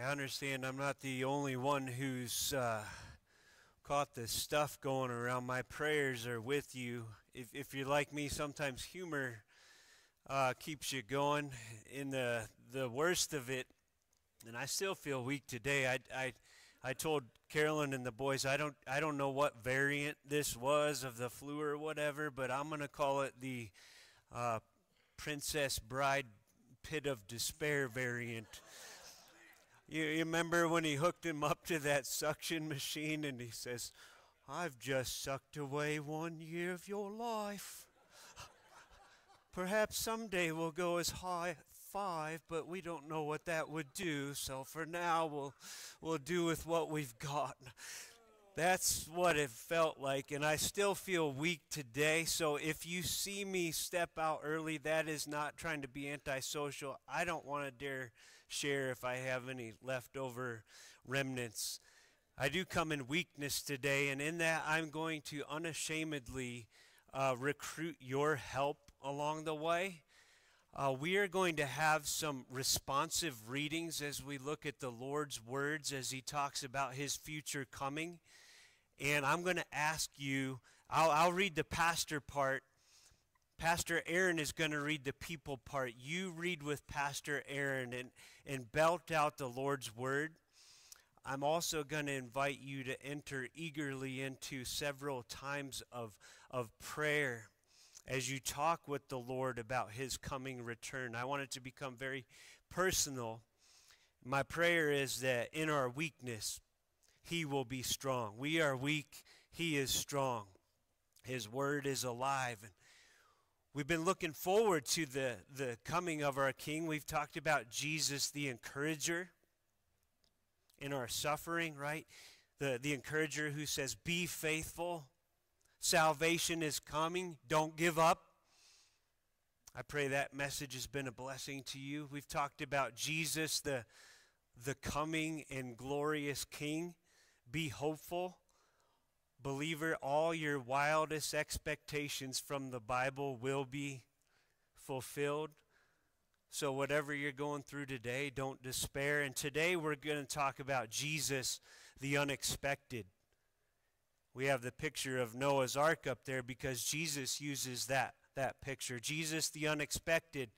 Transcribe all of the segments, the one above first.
I understand I'm not the only one who's uh, caught this stuff going around. My prayers are with you. If, if you're like me, sometimes humor uh, keeps you going. In the, the worst of it, and I still feel weak today. I, I, I told Carolyn and the boys I don't I don't know what variant this was of the flu or whatever, but I'm gonna call it the uh, Princess Bride Pit of Despair variant. You, you remember when he hooked him up to that suction machine and he says, I've just sucked away one year of your life. Perhaps someday we'll go as high five, but we don't know what that would do. So for now, we'll we'll do with what we've got. That's what it felt like, and I still feel weak today. So if you see me step out early, that is not trying to be antisocial. I don't want to dare share if I have any leftover remnants. I do come in weakness today, and in that, I'm going to unashamedly uh, recruit your help along the way. Uh, we are going to have some responsive readings as we look at the Lord's words as he talks about his future coming. And I'm going to ask you, I'll, I'll read the pastor part. Pastor Aaron is going to read the people part. You read with Pastor Aaron and, and belt out the Lord's word. I'm also going to invite you to enter eagerly into several times of, of prayer as you talk with the Lord about his coming return. I want it to become very personal. My prayer is that in our weakness, he will be strong. We are weak, he is strong. His word is alive. We've been looking forward to the, the coming of our King. We've talked about Jesus, the encourager, in our suffering, right? The, the encourager who says, Be faithful Salvation is coming. Don't give up. I pray that message has been a blessing to you. We've talked about Jesus, the, the coming and glorious King. Be hopeful. Believer, all your wildest expectations from the Bible will be fulfilled. So, whatever you're going through today, don't despair. And today we're going to talk about Jesus, the unexpected. We have the picture of Noah's Ark up there because Jesus uses that, that picture. Jesus, the unexpected.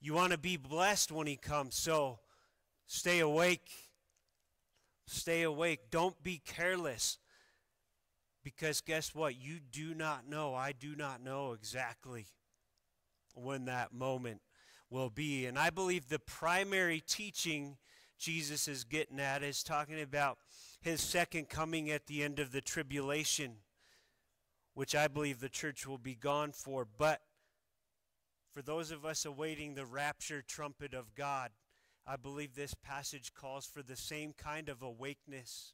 You want to be blessed when he comes, so stay awake. Stay awake. Don't be careless. Because guess what? You do not know, I do not know exactly when that moment will be. And I believe the primary teaching Jesus is getting at is talking about his second coming at the end of the tribulation, which I believe the church will be gone for. But for those of us awaiting the rapture trumpet of God, I believe this passage calls for the same kind of awakeness,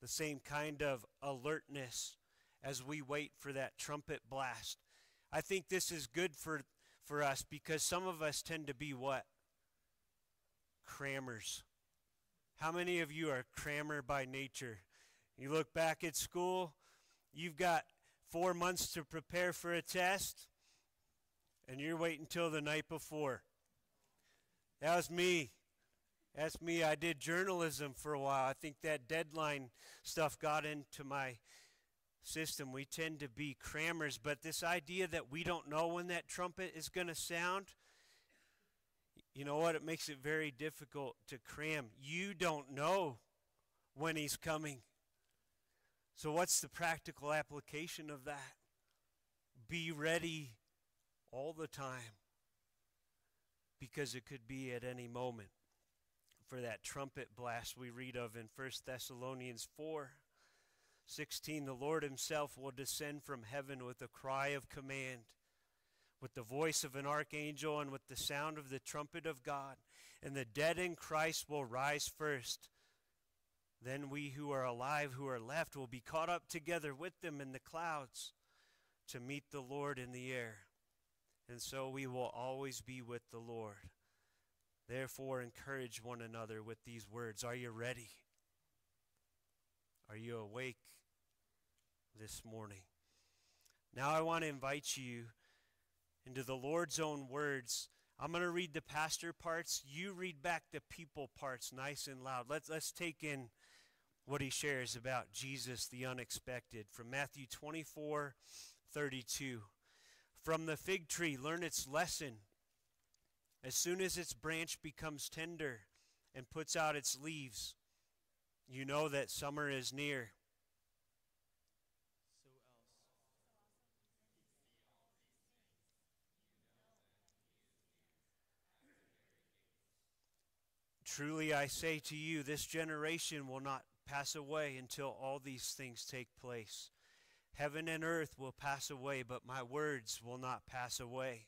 the same kind of alertness as we wait for that trumpet blast. I think this is good for, for us because some of us tend to be what? Crammers. How many of you are crammer by nature? You look back at school, you've got four months to prepare for a test, and you're waiting until the night before. That was me. That's me. I did journalism for a while. I think that deadline stuff got into my system. We tend to be crammers, but this idea that we don't know when that trumpet is going to sound, you know what? It makes it very difficult to cram. You don't know when he's coming. So, what's the practical application of that? Be ready all the time because it could be at any moment. For that trumpet blast we read of in 1 Thessalonians 4 16, the Lord himself will descend from heaven with a cry of command with the voice of an archangel and with the sound of the trumpet of God. And the dead in Christ will rise first. Then we who are alive, who are left, will be caught up together with them in the clouds to meet the Lord in the air. And so we will always be with the Lord. Therefore, encourage one another with these words. Are you ready? Are you awake this morning? Now, I want to invite you into the Lord's own words. I'm going to read the pastor parts. You read back the people parts nice and loud. Let's, let's take in what he shares about Jesus the unexpected from Matthew 24 32. From the fig tree, learn its lesson. As soon as its branch becomes tender and puts out its leaves, you know that summer is near. Truly I say to you, this generation will not pass away until all these things take place. Heaven and earth will pass away, but my words will not pass away.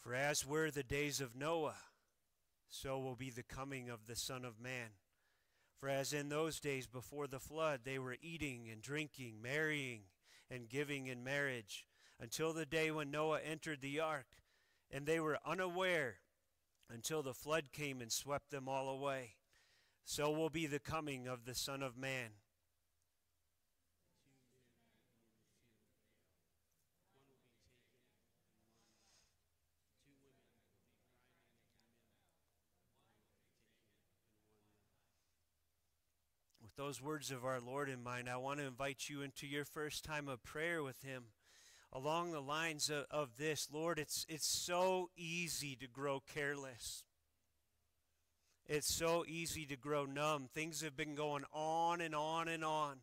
For as were the days of Noah, so will be the coming of the Son of Man. For as in those days before the flood, they were eating and drinking, marrying and giving in marriage, until the day when Noah entered the ark, and they were unaware until the flood came and swept them all away. So will be the coming of the Son of Man. Those words of our Lord in mind, I want to invite you into your first time of prayer with Him along the lines of, of this Lord, it's, it's so easy to grow careless. It's so easy to grow numb. Things have been going on and on and on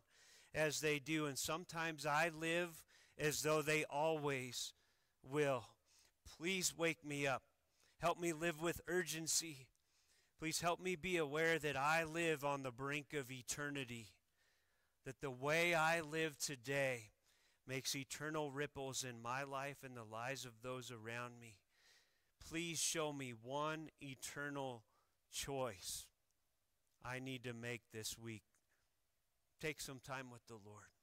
as they do, and sometimes I live as though they always will. Please wake me up. Help me live with urgency. Please help me be aware that I live on the brink of eternity, that the way I live today makes eternal ripples in my life and the lives of those around me. Please show me one eternal choice I need to make this week. Take some time with the Lord.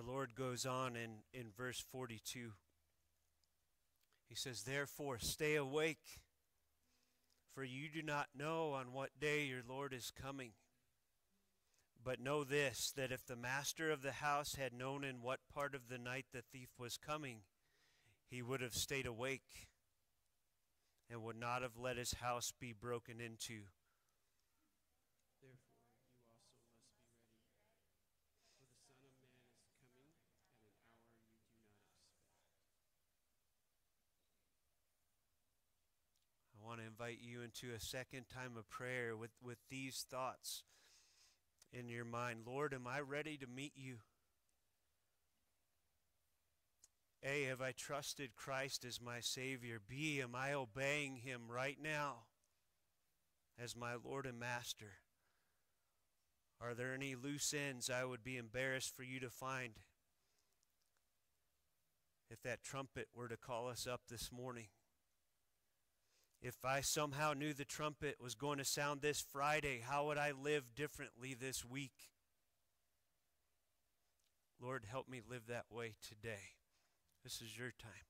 Our Lord goes on in, in verse 42. He says, Therefore, stay awake, for you do not know on what day your Lord is coming. But know this that if the master of the house had known in what part of the night the thief was coming, he would have stayed awake and would not have let his house be broken into. Therefore, you also must be ready, for the Son of Man is coming at an hour you do not expect. I want to invite you into a second time of prayer with, with these thoughts in your mind. Lord, am I ready to meet you? A, have I trusted Christ as my Savior? B, am I obeying Him right now as my Lord and Master? Are there any loose ends I would be embarrassed for you to find if that trumpet were to call us up this morning? If I somehow knew the trumpet was going to sound this Friday, how would I live differently this week? Lord, help me live that way today. This is your time.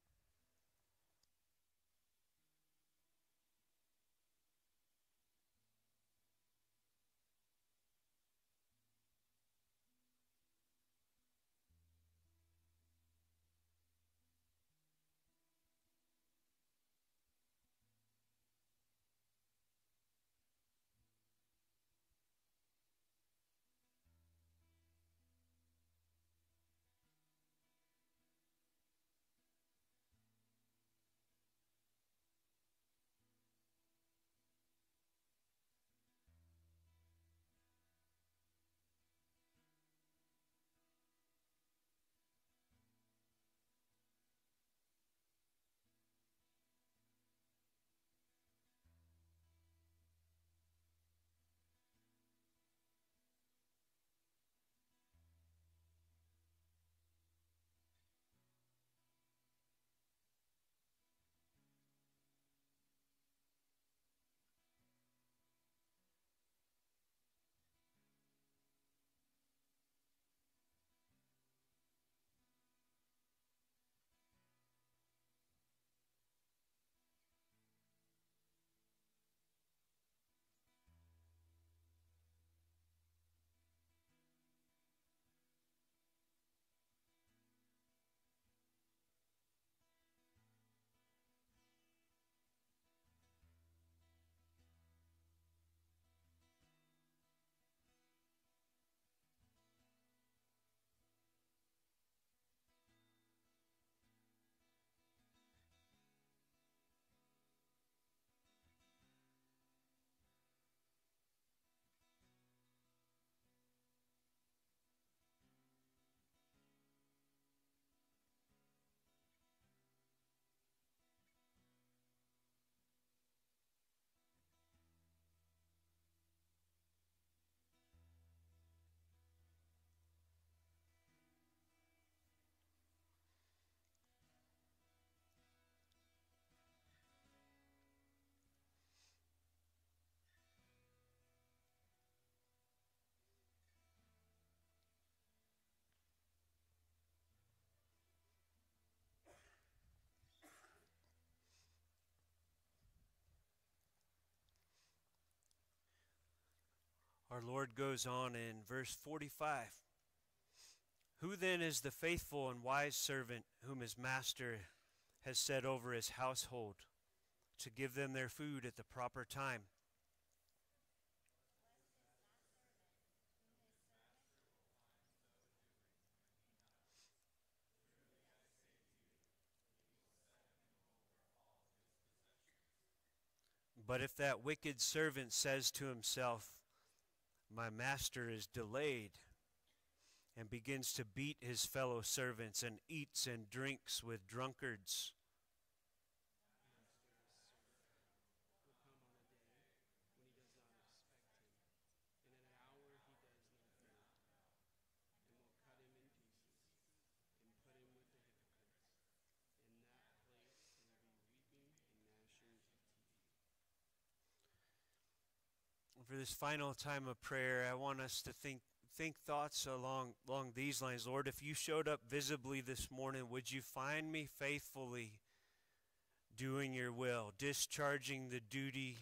Our Lord goes on in verse 45 Who then is the faithful and wise servant whom his master has set over his household to give them their food at the proper time? But if that wicked servant says to himself, my master is delayed and begins to beat his fellow servants and eats and drinks with drunkards. For this final time of prayer, I want us to think think thoughts along along these lines. Lord, if you showed up visibly this morning, would you find me faithfully doing your will, discharging the duty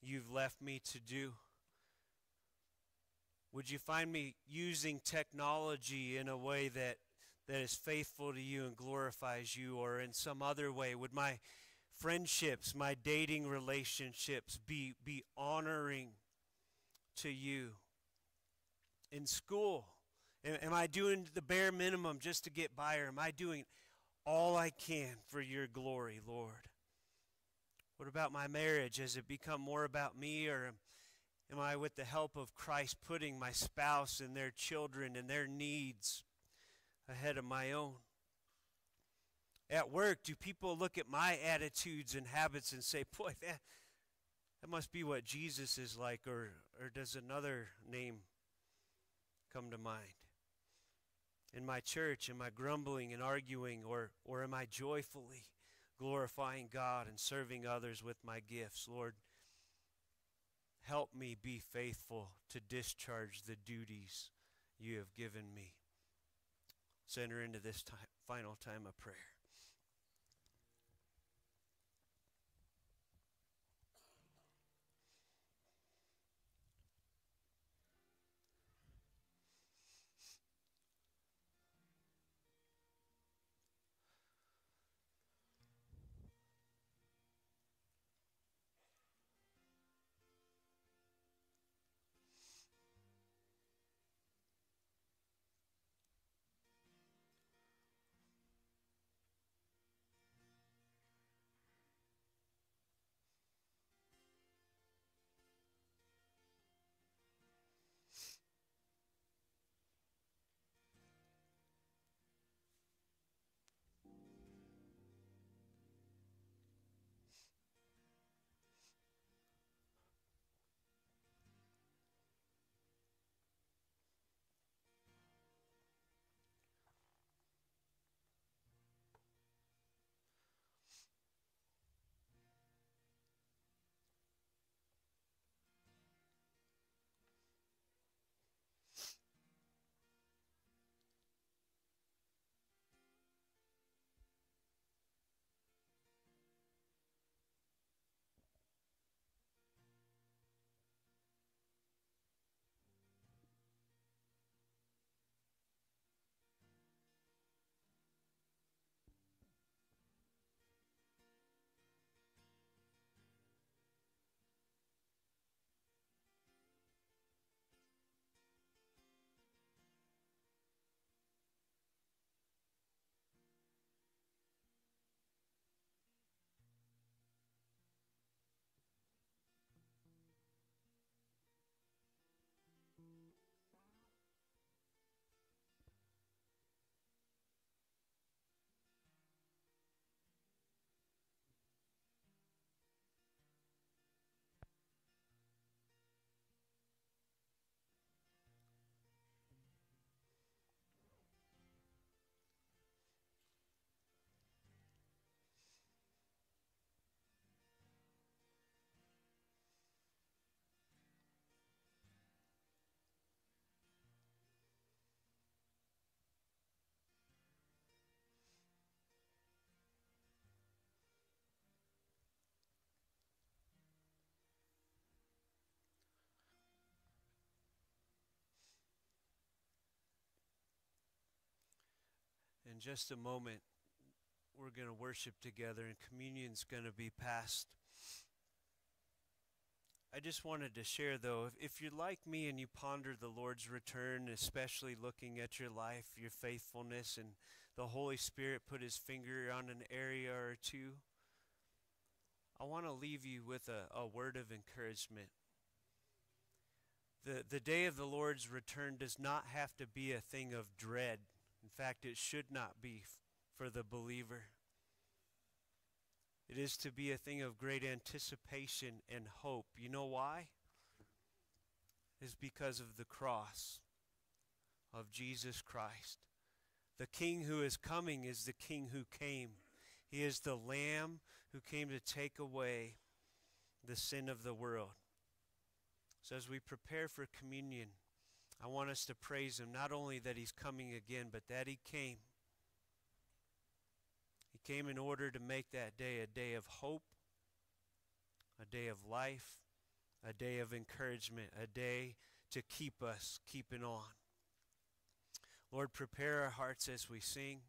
you've left me to do? Would you find me using technology in a way that, that is faithful to you and glorifies you, or in some other way? Would my friendships, my dating relationships be, be honoring to you? In school, am, I doing the bare minimum just to get by, or am I doing all I can for your glory, Lord? What about my marriage? Has it become more about me, or am I, with the help of Christ, putting my spouse and their children and their needs ahead of my own? At work, do people look at my attitudes and habits and say, boy, that, that must be what Jesus is like, or, or does another name come to mind? In my church, am I grumbling and arguing, or, or am I joyfully glorifying God and serving others with my gifts? Lord, help me be faithful to discharge the duties you have given me. Let's enter into this time, final time of prayer. In just a moment, we're going to worship together and communion's going to be passed. I just wanted to share, though, if, if you're like me and you ponder the Lord's return, especially looking at your life, your faithfulness, and the Holy Spirit put his finger on an area or two, I want to leave you with a, a word of encouragement. The, the day of the Lord's return does not have to be a thing of dread. In fact, it should not be for the believer. It is to be a thing of great anticipation and hope. You know why? Is because of the cross of Jesus Christ. The King who is coming is the King who came. He is the Lamb who came to take away the sin of the world. So as we prepare for communion, I want us to praise him not only that he's coming again, but that he came. He came in order to make that day a day of hope, a day of life, a day of encouragement, a day to keep us keeping on. Lord, prepare our hearts as we sing.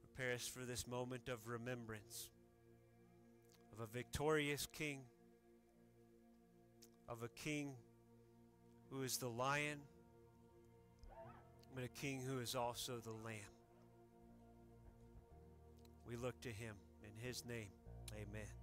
Prepare us for this moment of remembrance of a victorious king, of a king who is the lion, but a king who is also the lamb. We look to him. In his name, amen.